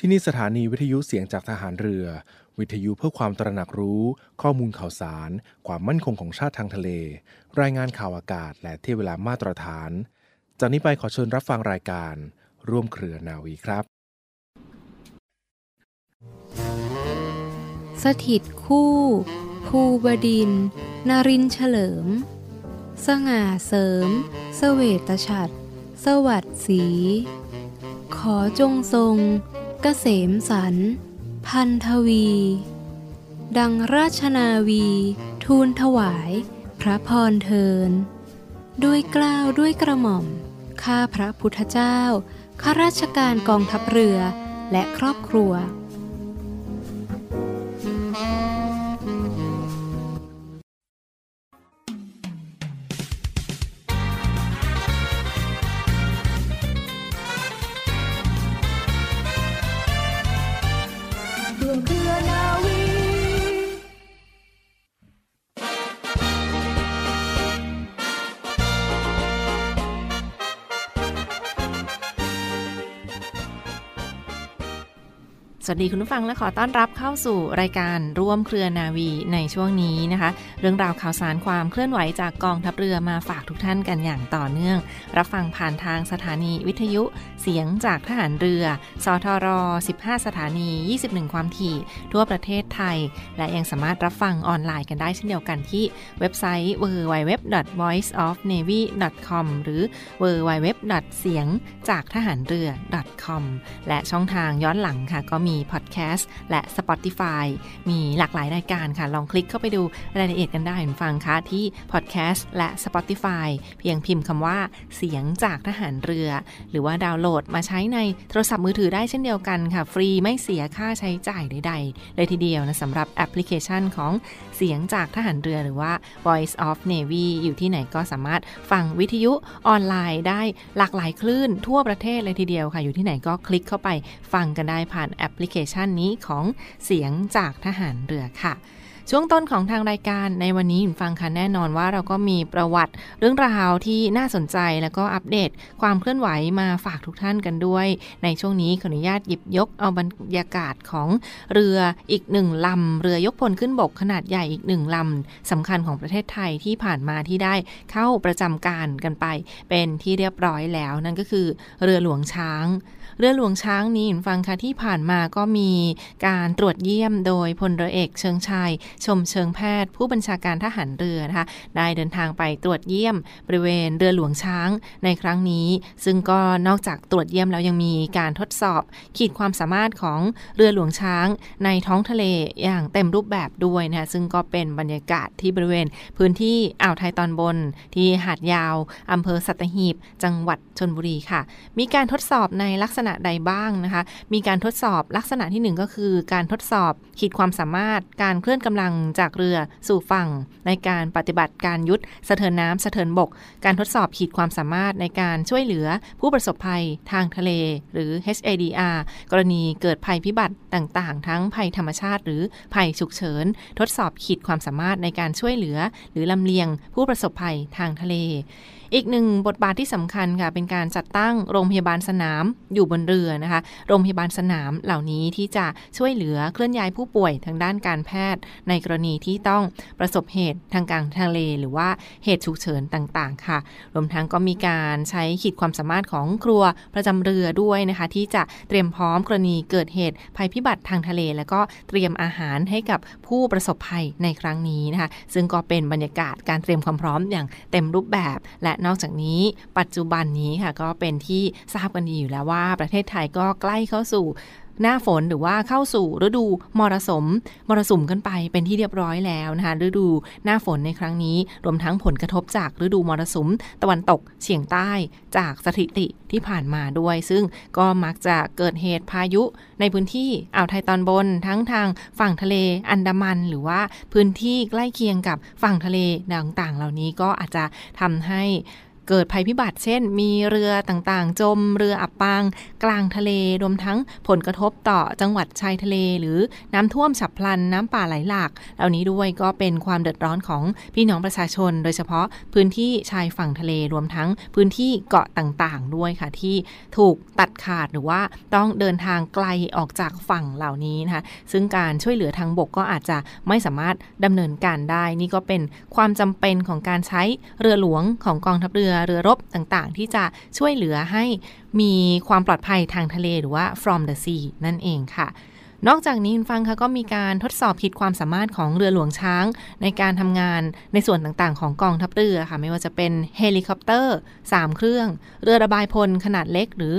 ที่นี่สถานีวิทยุเสียงจากทหารเรือ วิทยุเพื่อความตระหนักรู้ ข้อมูลข่าวสาร ความมั่นคงของชาติทางทะเล รายงานข่าวอากาศ และเที่เวลามาตรฐาน จากนี้ไปขอเชิญรับฟังรายการ ร่วมเครือนาวีครับ สถิตคู่ ภูบดินทร์นรินเฉลิม สง่าเสริม เสวตฉัตรสวัสดี ขอจงทรง กษมสัน พันธวี ดังราชนาวี ทูลถวาย พระพรเทิน ด้วยกล้าวด้วยกระหม่อม ข้าพระพุทธเจ้า ข้าราชการกองทัพเรือและครอบครัว สวัสดีคุณผู้ฟังและขอต้อนรับเข้าสู่รายการร่วมเครือนาวีในช่วงนี้นะคะ เรื่องราวข่าวสารความเคลื่อนไหวจากกองทัพเรือมาฝากทุกท่านกันอย่างต่อเนื่อง รับฟังผ่านทางสถานีวิทยุเสียงจากทหารเรือ สทร 15 สถานี 21 ความถี่ ทั่วประเทศไทย และยังสามารถรับฟังออนไลน์กันได้เช่นเดียวกันที่เว็บไซต์ www.voiceofnavy.com หรือ www. เสียงจากทหารเรือ .com และช่องทางย้อนหลังค่ะ ก็มีพอดแคสต์และ Spotify มีหลากหลายรายการค่ะ ลองคลิกเข้าไปดูรายละเอียดกันได้คุณฟังค่ะ ที่พอดแคสต์และ Spotify เพียงพิมพ์คำว่าเสียงจากทหารเรือ หรือว่าดาวน์โหลลดมาใช้ในโทรศัพท์มือถือได้เช่นเดียวกันค่ะ ฟรีไม่เสียค่าใช้จ่ายใดๆ เลยทีเดียวนะสำหรับแอปพลิเคชันของเสียงจากทหารเรือหรือว่า Voice of Navy อยู่ที่ไหนก็สามารถฟังวิทยุออนไลน์ได้หลากหลายคลื่นทั่วประเทศเลยทีเดียวค่ะ อยู่ที่ไหนก็คลิกเข้าไปฟังกันได้ผ่านแอปพลิเคชันนี้ของเสียงจากทหารเรือค่ะ ช่วงต้นของทางรายการในวันนี้ฟังค่ะแน่นอนว่าเราก็มีประวัติเรื่องราวที่น่าสนใจแล้วก็อัปเดตความเคลื่อนไหวมาฝากทุกท่านกันด้วย ในช่วงนี้ขออนุญาตหยิบยกเอาบรรยากาศของเรืออีกหนึ่งลำเรือยกพลขึ้นบกขนาดใหญ่อีกหนึ่งลำสำคัญของประเทศไทยที่ผ่านมาที่ได้เข้าประจำการกันไป เป็นที่เรียบร้อยแล้วนั่นก็คือเรือหลวงช้าง เรือหลวงช้างนี้ฟังค่ะที่ผ่านมาก็มีการตรวจเยี่ยมโดยพลเรือเอกเชิงชายชมเชิงแพทย์ ผู้บัญชาการทหารเรือนะคะได้เดินทางไปตรวจเยี่ยมบริเวณเรือหลวงช้างในครั้งนี้ ซึ่งก็นอกจากตรวจเยี่ยมแล้วยังมีการทดสอบ ขีดความสามารถของเรือหลวงช้างในท้องทะเลอย่างเต็มรูปแบบด้วยนะคะซึ่งก็เป็นบรรยากาศที่บริเวณพื้นที่อ่าวไทยตอนบน ที่หาดยาวอำเภอสัตหีบ จังหวัดชนบุรีค่ะ มีการทดสอบในลักษณะใดบ้างนะคะ มีการทดสอบลักษณะที่หนึ่งก็คือการทดสอบขีดความสามารถการเคลื่อนกำลังจากเรือสู่ฝั่ง ในการปฏิบัติการยุทธสะเทินน้ำสะเทินบก การทดสอบขีดความสามารถในการช่วยเหลือผู้ประสบภัยทางทะเล หรือ HADR กรณีเกิดภัยพิบัติต่างๆ ทั้งภัยธรรมชาติ หรือภัยฉุกเฉิน ทดสอบขีดความสามารถในการช่วยเหลือ หรือลำเลียงผู้ประสบภัยทางทะเล อีกหนึ่งบทบาทที่สำคัญค่ะ เป็นการจัดตั้งโรงพยาบาลสนามอยู่บนเรือนะคะ โรงพยาบาลสนามเหล่านี้ที่จะช่วยเหลือเคลื่อนย้ายผู้ป่วยทางด้านการแพทย์ ในกรณีที่ต้องประสบเหตุทางกลางทะเล หรือว่าเหตุฉุกเฉินต่างๆ ค่ะ รวมทั้งก็มีการใช้ขีดความสามารถของครัวประจำเรือด้วยนะคะ ที่จะเตรียมพร้อมกรณีเกิดเหตุภัยพิบัติทางทะเล แล้วก็เตรียมอาหารให้กับผู้ประสบภัยในครั้งนี้นะคะ ซึ่งก็เป็นบรรยากาศการเตรียมความพร้อมอย่างเต็มรูปแบบและนอกจากนี้ปัจจุบันนี้ค่ะก็เป็นที่ทราบกันดีอยู่แล้วว่าประเทศไทยก็ใกล้เข้าสู่ หน้าฝนหรือว่าเข้าสู่ฤดูมรสุมมรสุมกันไปเป็นที่เรียบร้อยแล้วนะคะฤดูหน้าฝนในครั้งนี้รวมทั้งผลกระทบจากฤดูมรสุมตะวันตกเฉียงใต้จากสถิติที่ผ่านมาด้วย ซึ่งก็มักจะเกิดเหตุพายุในพื้นที่อ่าวไทยตอนบน ทั้งทางฝั่งทะเลอันดามันหรือว่าพื้นที่ใกล้เคียงกับฝั่งทะเลต่างๆ เหล่านี้ก็อาจจะทำให้ เกิดภัยพิบัติ เช่น มีเรือต่างๆ จมเรืออับปาง กลางทะเลรวมทั้งผลกระทบต่อจังหวัดชายทะเล หรือน้ำท่วมฉับพลันน้ำป่าไหลหลาก เหล่านี้ด้วยก็เป็นความเดือดร้อนของพี่น้องประชาชน โดยเฉพาะพื้นที่ชายฝั่งทะเลรวมทั้งพื้นที่เกาะต่างๆ ด้วยค่ะที่ถูกตัดขาดหรือว่าต้องเดินทางไกลออกจากฝั่งเหล่านี้นะคะซึ่งการช่วยเหลือทางบกก็อาจจะไม่สามารถดำเนินการได้ นี่ก็เป็นความจำเป็นของการใช้เรือหลวงของกองทัพเรือเรือรบต่างๆ ที่จะช่วยเหลือให้มีความปลอดภัยทางทะเลหรือว่า from the sea นั่นเองค่ะนอกจากนี้คุณฟังคะก็มีการทดสอบขีดความสามารถของเรือหลวงช้าง ในการทำงานในส่วนต่างๆ ของกองทัพเรือค่ะ ไม่ว่าจะเป็นเฮลิคอปเตอร์ 3 เครื่อง เรือระบายพลขนาดเล็กหรือ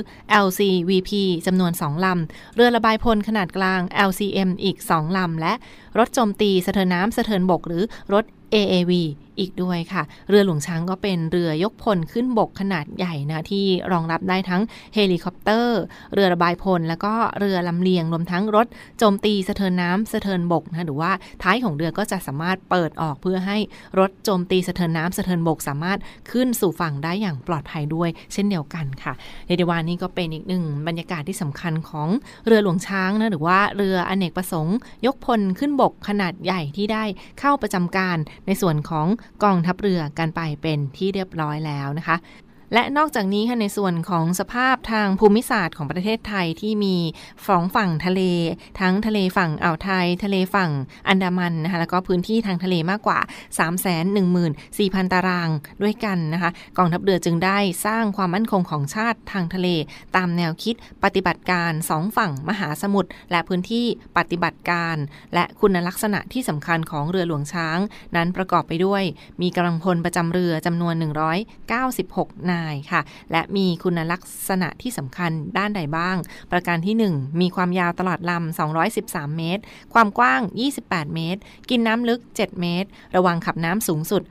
LCVP จำนวน 2 ลำ เรือระบายพลขนาดกลาง LCM อีก 2 ลำ และรถโจมตีสะเทินน้ำสะเทินบก หรือรถ AAV อีกด้วยค่ะ เรือหลวงช้างก็เป็นเรือยกพลขึ้นบกขนาดใหญ่นะ ที่รองรับได้ทั้งเฮลิคอปเตอร์ เรือระบายพล แล้วก็เรือลำเลียงรวมทั้งรถโจมตีสะเทินน้ำสะเทินบกนะหรือว่าท้ายของเรือก็จะสามารถเปิดออกเพื่อให้รถโจมตีสะเทินน้ำสะเทินบก สามารถขึ้นสู่ฝั่งได้อย่างปลอดภัยด้วย เช่นเดียวกันค่ะในเดย์วันนี้ก็เป็นอีกหนึ่งบรรยากาศที่สำคัญของเรือหลวงช้างนะหรือว่าเรืออเนกประสงค์ ยกพลขึ้นบกขนาดใหญ่ที่ได้เข้าประจำการในส่วนของกองทัพเรือกันไปเป็นที่เรียบร้อยแล้วนะคะ และนอกจากนี้ค่ะในส่วนของสภาพทางภูมิศาสตร์ของประเทศไทยที่มีสองฝั่งทะเล ทั้งทะเลฝั่งอ่าวไทย ทะเลฝั่งอันดามันนะคะแล้วก็พื้นที่ทางทะเลมากกว่า 3 1 4 0 0 0 ตารางด้วยกันนะคะกองทัพเรือจึงได้สร้างความมั่นคงของชาติทางทะเล ตามแนวคิดปฏิบัติการสองฝั่งมหาสมุทรและพื้นที่ปฏิบัติการ และคุณลักษณะที่สำคัญของเรือหลวงช้าง นั้นประกอบไปด้วย มีกำลังพลประจำเรือจำนวน 196 นายค่ะ และมีคุณลักษณะที่สำคัญด้านใดบ้าง ประการที่ 1 มีความยาวตลอดลำ 213 เมตร ความกว้าง 28 เมตร กินน้ำลึก 7 เมตร ระวังขับน้ำสูงสุด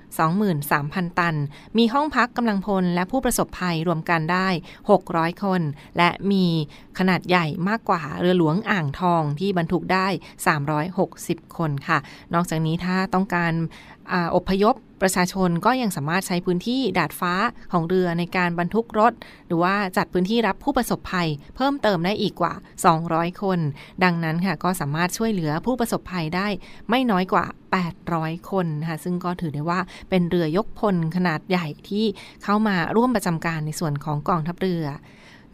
23,000 ตัน มีห้องพักกำลังพลและผู้ประสบภัยรวมกันได้ 600 คน และมีขนาดใหญ่มากกว่าเรือหลวงอ่างทองที่บรรทุกได้ 360 คนค่ะ นอกจากนี้ถ้าต้องการอพยพ ประชาชนก็ยังสามารถใช้พื้นที่ดาดฟ้าของเรือในการบรรทุกรถ หรือว่าจัดพื้นที่รับผู้ประสบภัย เพิ่มเติมได้อีกกว่า 200 คน ดังนั้นค่ะก็สามารถช่วยเหลือผู้ประสบภัยได้ไม่น้อยกว่า 800 คนค่ะซึ่งก็ถือได้ว่าเป็นเรือยกพลขนาดใหญ่ที่เข้ามาร่วมประจำการในส่วนของกองทัพเรือ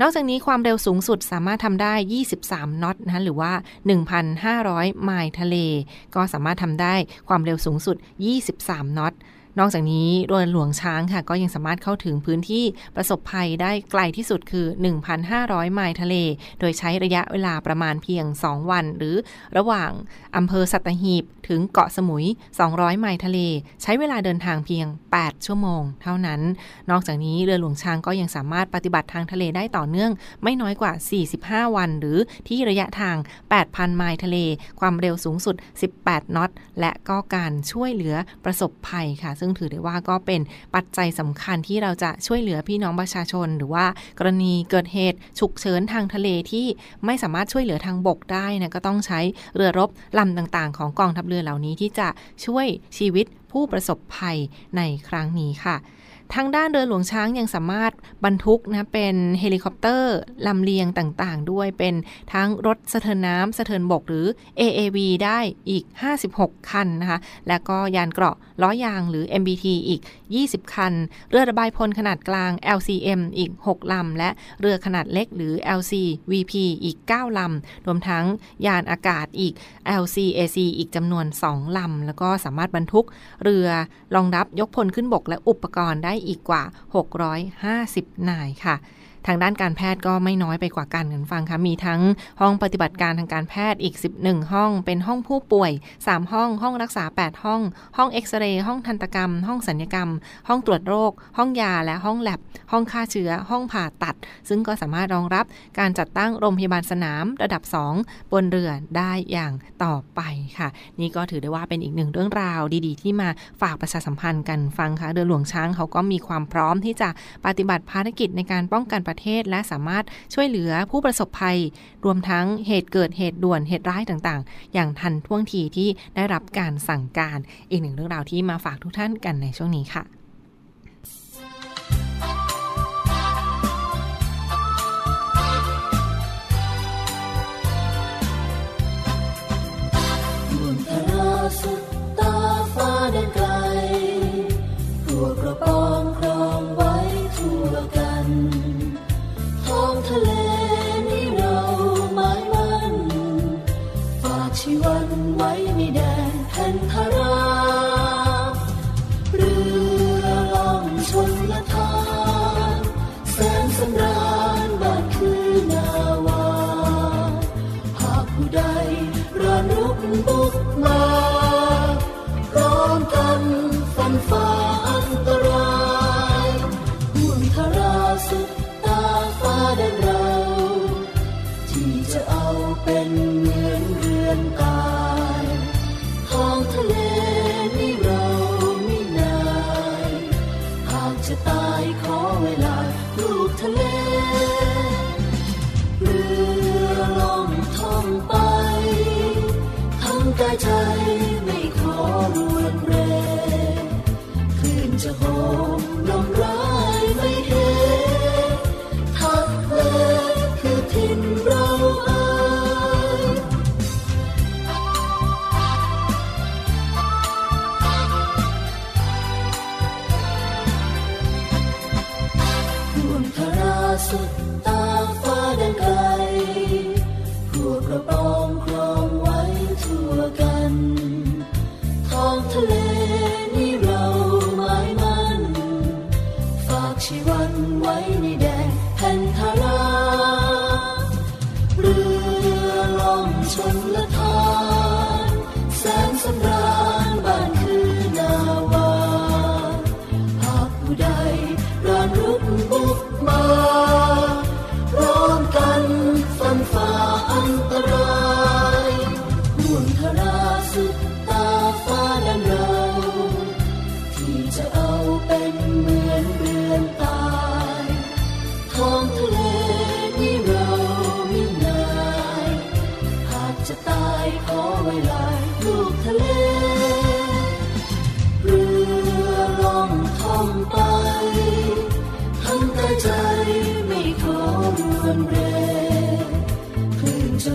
นอกจากนี้ความเร็วสูงสุดสามารถทำได้ 23 น็อตนะหรือว่า 1,500 ไมล์ทะเล ก็สามารถทำได้ความเร็วสูงสุด 23 น็อต นอกจากนี้เรือหลวงช้างค่ะ ก็ยังสามารถเข้าถึงพื้นที่ประสบภัยได้ไกลที่สุดคือ 1,500 ไมล์ทะเล โดยใช้ระยะเวลาประมาณเพียง 2 วัน หรือระหว่างอำเภอสัตหีบ ถึงเกาะสมุย 200 ไมล์ทะเล ใช้เวลาเดินทางเพียง 8 ชั่วโมง เท่านั้น นอกจากนี้เรือหลวงช้างก็ยังสามารถปฏิบัติทางทะเลได้ต่อเนื่อง ไม่น้อยกว่า 45 วัน หรือที่ระยะทาง 8,000 ไมล์ทะเล ความเร็วสูงสุด 18 นอต และก็การช่วยเหลือประสบภัยค่ะซึ่งถือได้ว่าก็เป็นปัจจัยสำคัญที่เราจะช่วยเหลือพี่น้องประชาชน หรือว่ากรณีเกิดเหตุฉุกเฉินทางทะเลที่ไม่สามารถช่วยเหลือทางบกได้นะก็ต้องใช้เรือรบลำต่างๆ ของกองทัพเรือเหล่านี้ที่จะช่วยชีวิตผู้ประสบภัยในครั้งนี้ค่ะ ทางด้านเรือหลวงช้างยังสามารถบรรทุกนะเป็นเฮลิคอปเตอร์ลำเลียงต่างๆ ด้วยเป็นทั้งรถสะเทินน้ำสะเทินบกหรือ AAV ได้อีก 56 คันนะคะและก็ยานเกราะล้อยางหรือ MBT อีก 20 คัน เรือระบายพลขนาดกลาง LCM อีก 6 ลำ และเรือขนาดเล็กหรือ LCVP อีก 9 ลำ รวมทั้งยานอากาศอีก LCAC อีกจำนวน 2 ลำ แล้วก็สามารถบรรทุก เรือรองรับยกพลขึ้นบกและอุปกรณ์ได้อีกกว่า 650 นายค่ะ ทางด้านการแพทย์ก็ไม่น้อยไปกว่ากันกันฟังค่ะ มีทั้งห้องปฏิบัติการทางการแพทย์อีก 11 ห้อง เป็นห้องผู้ป่วย 3 ห้อง ห้องรักษา 8 ห้อง ห้องเอ็กซเรย์ ห้องทันตกรรม ห้องสัญญกรรม ห้องตรวจโรค ห้องยา และห้องแลบ ห้องฆ่าเชื้อ ห้องผ่าตัด ซึ่งก็สามารถรองรับการจัดตั้งโรงพยาบาลสนามระดับ 2 บนเรือได้อย่างต่อไปค่ะ นี่ก็ถือได้ว่าเป็นอีกหนึ่งเรื่องราวดีๆ ที่มาฝากประชาสัมพันธ์กันฟังค่ะ เรือหลวงช้างเขาก็มีความพร้อมที่จะปฏิบัติภารกิจในการป้องกันปประเทศ และสามารถช่วยเหลือผู้ประสบภัย รวมทั้งเหตุเกิดเหตุด่วนเหตุร้ายต่างๆ อย่างทันท่วงทีที่ได้รับการสั่งการ อีกหนึ่งเรื่องราวที่มาฝากทุกท่านกันในช่วงนี้ค่ะสุด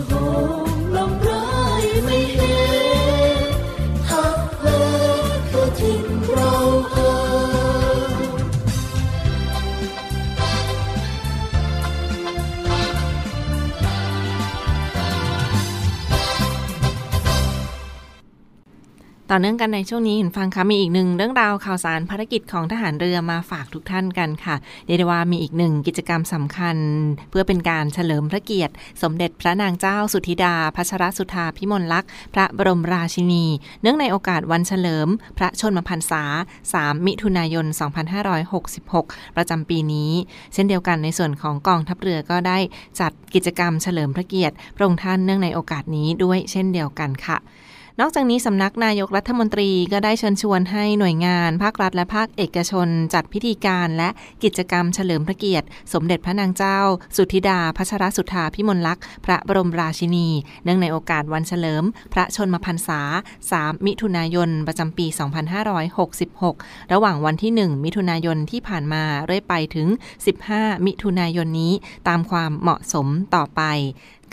home. ต่อเนื่องกันในช่วงนี้เห็นฟังคะมีอีกหนึ่งเรื่องราวข่าวสารภารกิจของทหารเรือมาฝากทุกท่านกันค่ะเรียกได้ว่ามีอีกหนึ่งกิจกรรมสำคัญ เพื่อเป็นการเฉลิมพระเกียรติ สมเด็จพระนางเจ้าสุธิดาพัชรสุธาพิมลลักษณ์พระบรมราชินี เนื่องในโอกาสวันเฉลิม พระชนมพรรษา 3 มิถุนายน 2566 ประจำปีนี้ เช่นเดียวกันในส่วนของกองทัพเรือก็ได้จัดกิจกรรมเฉลิมพระเกียรติพระองค์ท่านเนื่องในโอกาสนี้ด้วยเช่นเดียวกันค่ะ นอกจากนี้สำนักนายกรัฐมนตรีก็ได้เชิญชวนให้หน่วยงาน ภาครัฐและภาคเอกชน จัดพิธีการและกิจกรรมเฉลิมพระเกียรติ สมเด็จพระนางเจ้า สุธิดาพัชรสุธาพิมลลักษณ์พระบรมราชินี เนื่องในโอกาสวันเฉลิม พระชนมพรรษา 3 มิถุนายน ประจำปี 2566 ระหว่างวันที่ 1 มิถุนายนที่ผ่านมาเรื่อยไปถึง 15 มิถุนายนนี้ ตามความเหมาะสมต่อไป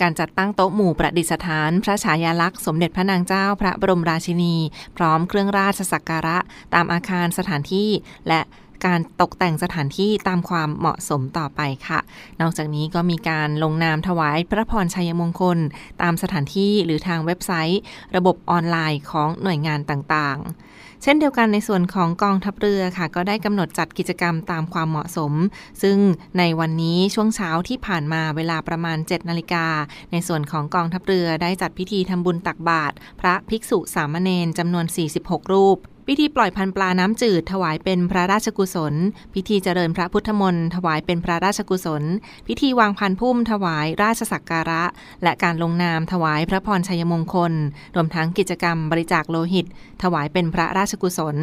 การจัดตั้งโต๊ะหมู่ประดิษฐาน พระฉายาลักษณ์สมเด็จพระนางเจ้าพระบรมราชินี พร้อมเครื่องราชสักการะ ตามอาคารสถานที่และ การตกแต่งสถานที่ตามความเหมาะสมต่อไปค่ะ นอกจากนี้ก็มีการลงนามถวายพระพรชัยมงคล ตามสถานที่หรือทางเว็บไซต์ ระบบออนไลน์ของหน่วยงานต่างๆเช่นเดียวกันในส่วนของกองทัพเรือค่ะ ก็ได้กำหนดจัดกิจกรรมตามความเหมาะสม ซึ่งในวันนี้ช่วงเช้าที่ผ่านมาเวลาประมาณ 7 นาฬิกา ในส่วนของกองทัพเรือได้จัดพิธีทำบุญตักบาตรพระภิกษุสามเณรจำนวน 46 รูป พิธีปล่อยพันปลาน้ำจืด ถวายเป็นพระราชกุศล พิธีเจริญพระพุทธมนต์ถวายเป็นพระราชกุศล พิธีวางพันพุ่มถวายราชสักการะ และการลงนามถวายพระพรชัยมงคล รวมทั้งกิจกรรมบริจาคโลหิต ถวายเป็นพระราชกุศล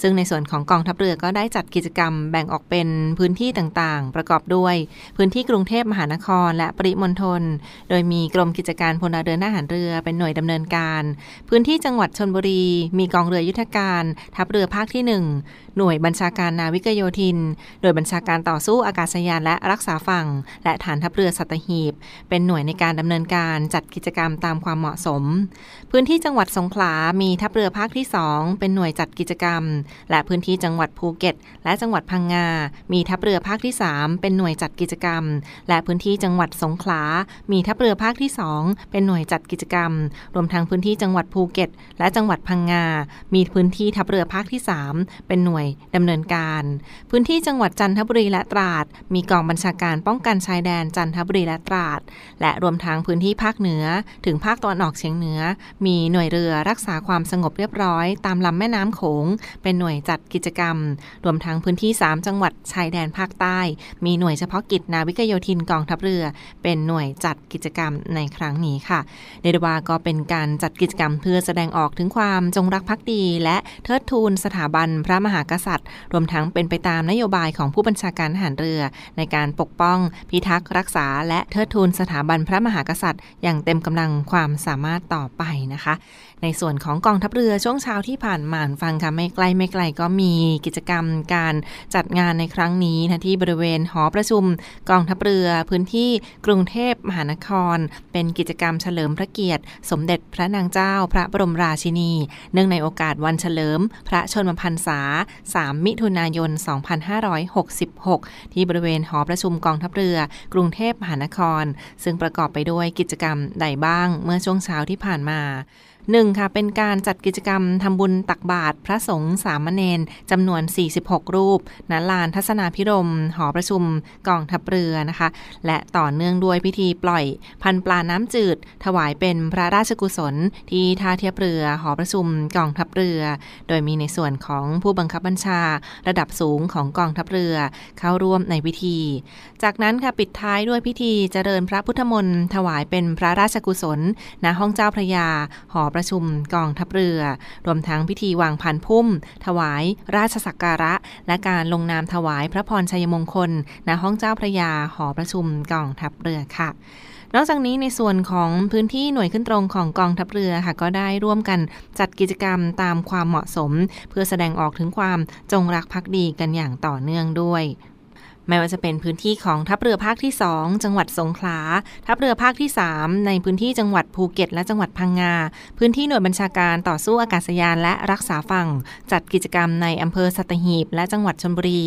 ซึ่งในส่วนของกองทัพเรือก็ได้จัดกิจกรรมแบ่งออกเป็นพื้นที่ต่างๆ ประกอบด้วย พื้นที่กรุงเทพมหานคร และปริมณฑล โดยมีกรมกิจการพลเรือนทหารเรือเป็นหน่วยดำเนินการ พื้นที่จังหวัดชนบุรี มีกองเรือยุทธการทัพเรือภาคที่ 1 หน่วยบัญชาการนาวิกโยธิน หน่วยบัญชาการต่อสู้อากาศยานและรักษาฝั่ง และฐานทัพเรือสัตหีบ เป็นหน่วยในการดำเนินการจัดกิจกรรมตามความเหมาะสม พื้นที่จังหวัดสงขลา มีทัพเรือภาคที่ 2 เป็นหน่วยจัดกิจกรรม และพื้นที่จังหวัดภูเก็ต และจังหวัดพังงา มีทัพเรือภาคที่ 3 เป็นหน่วยจัดกิจกรรม และพื้นที่จังหวัดสงขลา มีทัพเรือภาคที่ 2 เป็นหน่วยจัดกิจกรรม รวมทั้งพื้นที่จังหวัดภูเก็ต และจังหวัดพังงา มีพื้นที่ทัพเรือภาคที่ 3 เป็นหน่วยดำเนินการ พื้นที่จังหวัดจันทบุรีและตราด มีกองบัญชาการป้องกันชายแดนจันทบุรีและตราด และรวมทั้งพื้นที่ภาคเหนือ ถึงภาคตะวันออกเฉียงเหนือ มีหน่วยเรือรักษาความสงบเรียบร้อย ตามลำแม่น้ำโขง เป็นหน่วยจัดกิจกรรม รวมทั้งพื้นที่ 3 จังหวัดชายแดนภาคใต้ มีหน่วยเฉพาะกิจนาวิกโยธินกองทัพเรือ เป็นหน่วยจัดกิจกรรมในครั้งนี้ค่ะเดดวาก็เป็นการจัดกิจกรรมเพื่อแสดงออกถึงความจงรักภักดีและเทิดทูนสถาบันพระมหากษัตริย์ รวมทั้งเป็นไปตามนโยบายของผู้บัญชาการทหารเรือ ในการปกป้อง พิทักษ์รักษา และเทิดทูนสถาบันพระมหากษัตริย์ อย่างเต็มกำลังความสามารถต่อไปนะคะ ในส่วนของกองทัพเรือช่วงเช้าที่ผ่านมาฟังค่ะไม่ไกลไม่ไกลก็มีกิจกรรมการจัดงานในครั้งนี้นะที่บริเวณหอประชุม กองทัพเรือพื้นที่กรุงเทพมหานคร เป็นกิจกรรมเฉลิมพระเกียรติ สมเด็จพระนางเจ้าพระบรมราชินี เนื่องในโอกาสวันเฉลิม พระชนมพรรษา 3 มิถุนายน 2566 ที่บริเวณหอประชุมกองทัพเรือ กรุงเทพมหานคร ซึ่งประกอบไปด้วยกิจกรรมใดบ้างเมื่อช่วงเช้าที่ผ่านมา หนึ่งค่ะเป็นการจัดกิจกรรมทำบุญตักบาตรพระสงฆ์สามเณรจำนวน 46 รูปณลานทัศนาพิรมหอประชุมกองทัพเรือนะคะ และต่อเนื่องด้วยพิธีปล่อยพันปลาน้ำจืด ถวายเป็นพระราชกุศล ที่ท่าเทียบเรือหอประชุมกองทัพเรือ โดยมีในส่วนของผู้บังคับบัญชาระดับสูงของกองทัพเรือ เข้าร่วมในพิธี จากนั้นค่ะปิดท้ายด้วยพิธีเจริญพระพุทธมนต์ถวายเป็นพระราชกุศลณห้องเจ้าพระยาหอประชุมกองทัพเรือ รวมทั้งพิธีวางพันพุ่ม ถวาย ราชสักการะ และการลงนามถวายพระพรชัยมงคล ณห้องเจ้าพระยาหอประชุมกองทัพเรือค่ะนอกจากนี้ในส่วนของพื้นที่หน่วยขึ้นตรงของกองทัพเรือค่ะก็ได้ร่วมกันจัดกิจกรรมตามความเหมาะสม เพื่อแสดงออกถึงความจงรักภักดีกันอย่างต่อเนื่องด้วย ไม่ว่าจะเป็นพื้นที่ของทัพเรือภาคที่ 2 จังหวัดสงขลา ทัพเรือภาคที่ 3 ในพื้นที่จังหวัดภูเก็ต และจังหวัดพังงา พื้นที่หน่วยบัญชาการต่อสู้อากาศยานและรักษาฝั่ง จัดกิจกรรมในอำเภอสัตหีบ และจังหวัดชลบุรี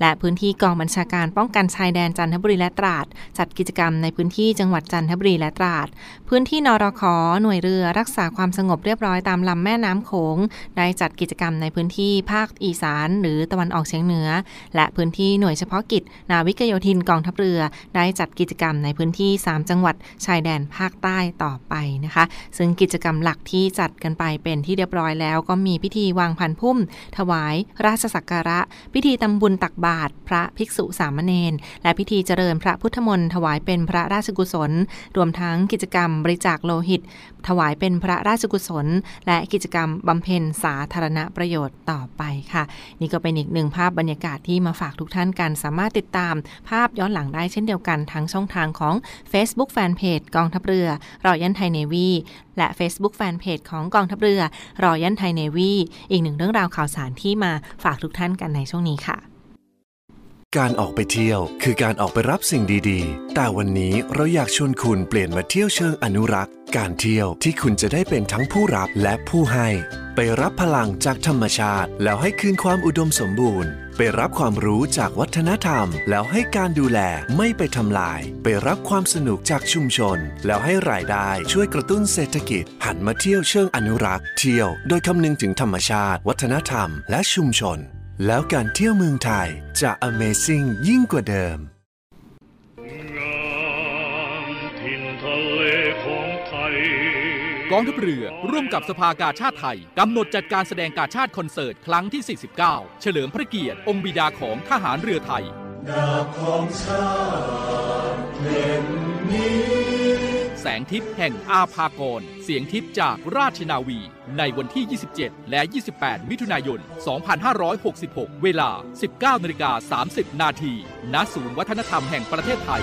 และพื้นที่กองบัญชาการป้องกันชายแดนจันทบุรีและตราด จัดกิจกรรมในพื้นที่จังหวัดจันทบุรีและตราด พื้นที่นรคหน่วยเรือรักษาความสงบเรียบร้อยตามลำแม่น้ำโขง ได้จัดกิจกรรมในพื้นที่ภาคอีสาน หรือตะวันออกเฉียงเหนือ และพื้นที่หน่วยเฉพาะกิจนาวิกโยธินกองทัพเรือ ได้จัดกิจกรรมในพื้นที่ 3 จังหวัดชายแดนภาคใต้ต่อไปนะคะ ซึ่งกิจกรรมหลักที่จัดกันไปเป็นที่เรียบร้อยแล้ว ก็มีพิธีวางพันพุ่ม ถวาย ราชสักการะ พิธีตำบุญตักบาตรพระภิกษุสามเณรและพิธีเจริญพระพุทธมนต์ถวายเป็นพระราชกุศล รวมทั้งกิจกรรมบริจาคโลหิต ถวายเป็นพระราชกุศล และกิจกรรมบำเพ็ญสาธารณประโยชน์ต่อไปค่ะ นี่ก็เป็นอีกหนึ่งภาพบรรยากาศที่มาฝากทุกท่านกันสามารถติดตามภาพย้อนหลังได้เช่นเดียวกันทั้งช่องทางของ Facebook Fanpage กองทัพเรือรอยันไทยเนวีและ Facebook Fanpage ของกองทัพเรือรอยันไทยเนวีอีกหนึ่งเรื่องราวข่าวสารที่มาฝากทุกท่านกันในช่วงนี้ค่ะ การออกไปเที่ยวคือการออกไปรับสิ่งดีๆ แต่วันนี้เราอยากชวนคุณเปลี่ยนมาเที่ยวเชิงอนุรักษ์ การเที่ยวที่คุณจะได้เป็นทั้งผู้รับและผู้ให้ ไปรับพลังจากธรรมชาติ แล้วให้คืนความอุดมสมบูรณ์ ไปรับความรู้จากวัฒนธรรม แล้วให้การดูแลไม่ไปทำลาย ไปรับความสนุกจากชุมชน แล้วให้รายได้ช่วยกระตุ้นเศรษฐกิจ หันมาเที่ยวเชิงอนุรักษ์ เที่ยว โดยคำนึงถึงธรรมชาติ วัฒนธรรม และชุมชน แล้วการเที่ยวเมืองไทยจะ Amazing ยิ่งกว่าเดิม กองทัพเรือ ร่วมกับสภากาชาติไทยกำหนดจัดการแสดงกาชาติคอนเสิร์ต ครั้งที่ 49 เฉลิมพระเกียรติ องค์บิดาของทหารเรือไทยดาบของชาติเล่มนี้ แสงทิพย์แห่งอาภากร เสียงทิพย์จากราชนาวี ในวันที่ 27 และ 28 มิถุนายน 2566 เวลา 19นาฬิกา30 นาทีณศูนย์วัฒนธรรมแห่งประเทศไทย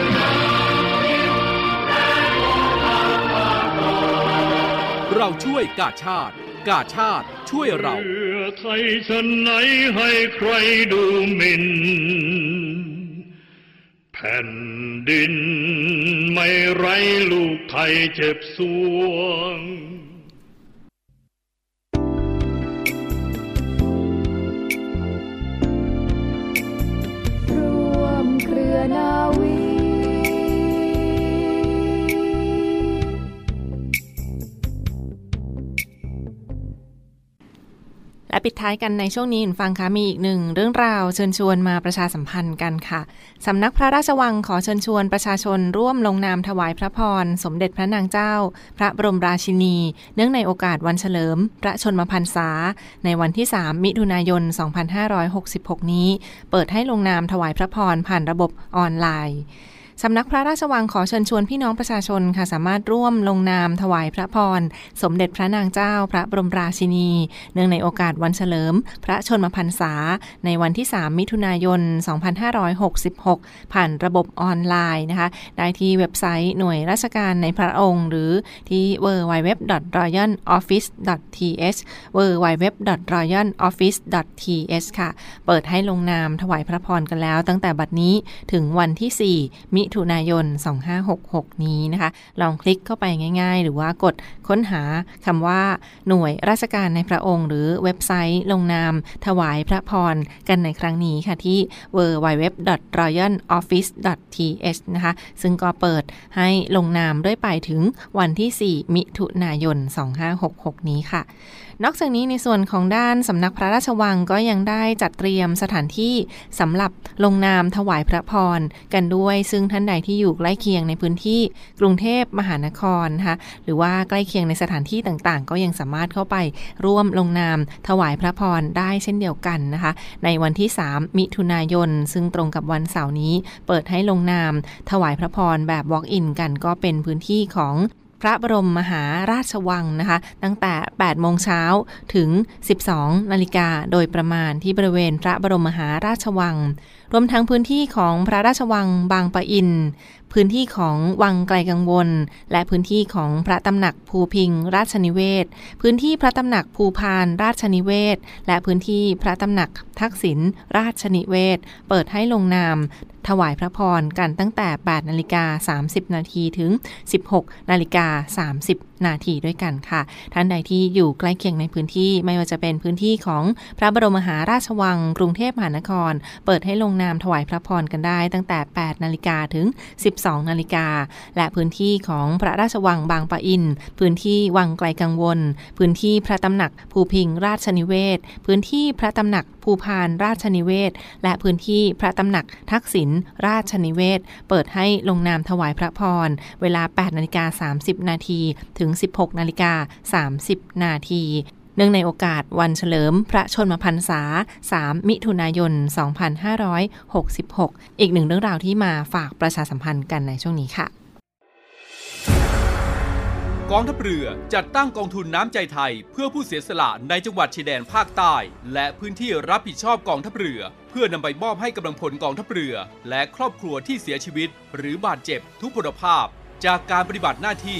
เราช่วยกาชาติ กาชาติช่วยเราเพื่อไทยฉันไหนให้ใครดูหมิ่นแผ่นดินไม่ไรลูกไทยเจ็บสวงร่วมเครือนา และปิดท้ายกันในช่วงนี้ฟังคะมีอีกหนึ่งเรื่องราวเชิญชวนมาประชาสัมพันธ์กันค่ะสำนักพระราชวังขอเชิญชวนประชาชนร่วมลงนามถวายพระพร สมเด็จพระนางเจ้า พระบรมราชินี เนื่องในโอกาสวันเฉลิม พระชนมพรรษา ในวันที่ 3 มิถุนายน 2566 นี้ เปิดให้ลงนามถวายพระพรผ่านระบบออนไลน์ สำนักพระราชวังขอเชิญชวนพี่น้องประชาชนค่ะสามารถร่วมลงนามถวายพระพร สมเด็จพระนางเจ้าพระบรมราชินี เนื่องในโอกาสวันเฉลิม พระชนมพรรษา ในวันที่ 3 มิถุนายน 2566 ผ่านระบบออนไลน์นะคะ ได้ที่เว็บไซต์หน่วยราชการในพระองค์ หรือที่ www.royaloffice.th www.royaloffice.th ค่ะ เปิดให้ลงนามถวายพระพรกันแล้ว ตั้งแต่บัดนี้ถึงวันที่ 4 มิถุนายน 2566 นี้นะคะ ลองคลิกเข้าไปง่าย ๆ หรือว่ากดค้นหาคำว่าหน่วยราชการในพระองค์ หรือเว็บไซต์ลงนาม ถวายพระพรกันในครั้งนี้ค่ะที่ www.royaloffice.th นะคะ ซึ่งก็เปิดให้ลงนามด้วยไปถึงวันที่ 4 มิถุนายน 2566 นี้ค่ะ นอกจากนี้ในส่วนของด้านสำนักพระราชวังก็ยังได้จัดเตรียมสถานที่สำหรับลงนามถวายพระพรกันด้วย ซึ่งท่านใดที่อยู่ใกล้เคียงในพื้นที่กรุงเทพมหานครนะคะหรือว่าใกล้เคียงในสถานที่ต่างๆ ก็ยังสามารถเข้าไปร่วมลงนามถวายพระพรได้เช่นเดียวกันนะคะในวันที่ 3 มิถุนายน ซึ่งตรงกับวันเสาร์นี้ เปิดให้ลงนามถวายพระพรแบบ Walk-in กันก็เป็นพื้นที่ของ พระบรมมหาราชวังนะคะ ตั้งแต่ 8 โมงเช้าถึง 12 นาฬิกาโดยประมาณที่บริเวณพระบรมมหาราชวัง รวมทั้งพื้นที่ของพระราชวังบางปะอิน พื้นที่ของวังไกลกังวล และพื้นที่ของพระตำหนักภูพิงราชนิเวศ พื้นที่พระตำหนักภูพานราชนิเวศ และพื้นที่พระตำหนักทักษิณราชนิเวศ เปิดให้ลงนามถวายพระพรกันตั้งแต่ 8 นาฬิกา 30 นาทีถึง 16 นาฬิกา 30 นาทีด้วยกันค่ะ ท่านใดที่อยู่ใกล้เคียงในพื้นที่ไม่ว่าจะเป็นพื้นที่ของพระบรมมหาราชวัง กรุงเทพมหานคร เปิดให้ลงนามถวายพระพรกันได้ ตั้งแต่ 8 นาฬิกาถึง 12 นาฬิกา และพื้นที่ของพระราชวังบางปะอิน พื้นที่วังไกลกังวล พื้นที่พระตำหนักภูพิงราชนิเวศ พื้นที่พระตำหนักภูพานราชนิเวศ และพื้นที่พระตำหนักทักษิณราชนิเวศ เปิดให้ลงนามถวายพระพร เวลา 8 นาฬิกา 30 นาที ถึง16นาฬิกา30 นาทีเนื่องในโอกาสวันเฉลิมพระชนมพรรษา 3 มิถุนายน 2566 อีกหนึ่งเรื่องราวที่มาฝากประชาสัมพันธ์กันในช่วงนี้ค่ะ กองทัพเรือจัดตั้งกองทุนน้ำใจไทย เพื่อผู้เสียสละในจังหวัดชายแดนภาคใต้ และพื้นที่รับผิดชอบกองทัพเรือ เพื่อนำไปมอบให้กำลังพลกองทัพเรือ และครอบครัวที่เสียชีวิต หรือบาดเจ็บทุกพลภาพ จากการปฏิบัติหน้าที่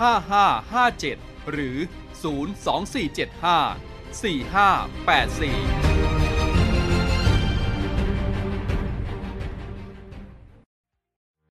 5557 หรือ 02475 4584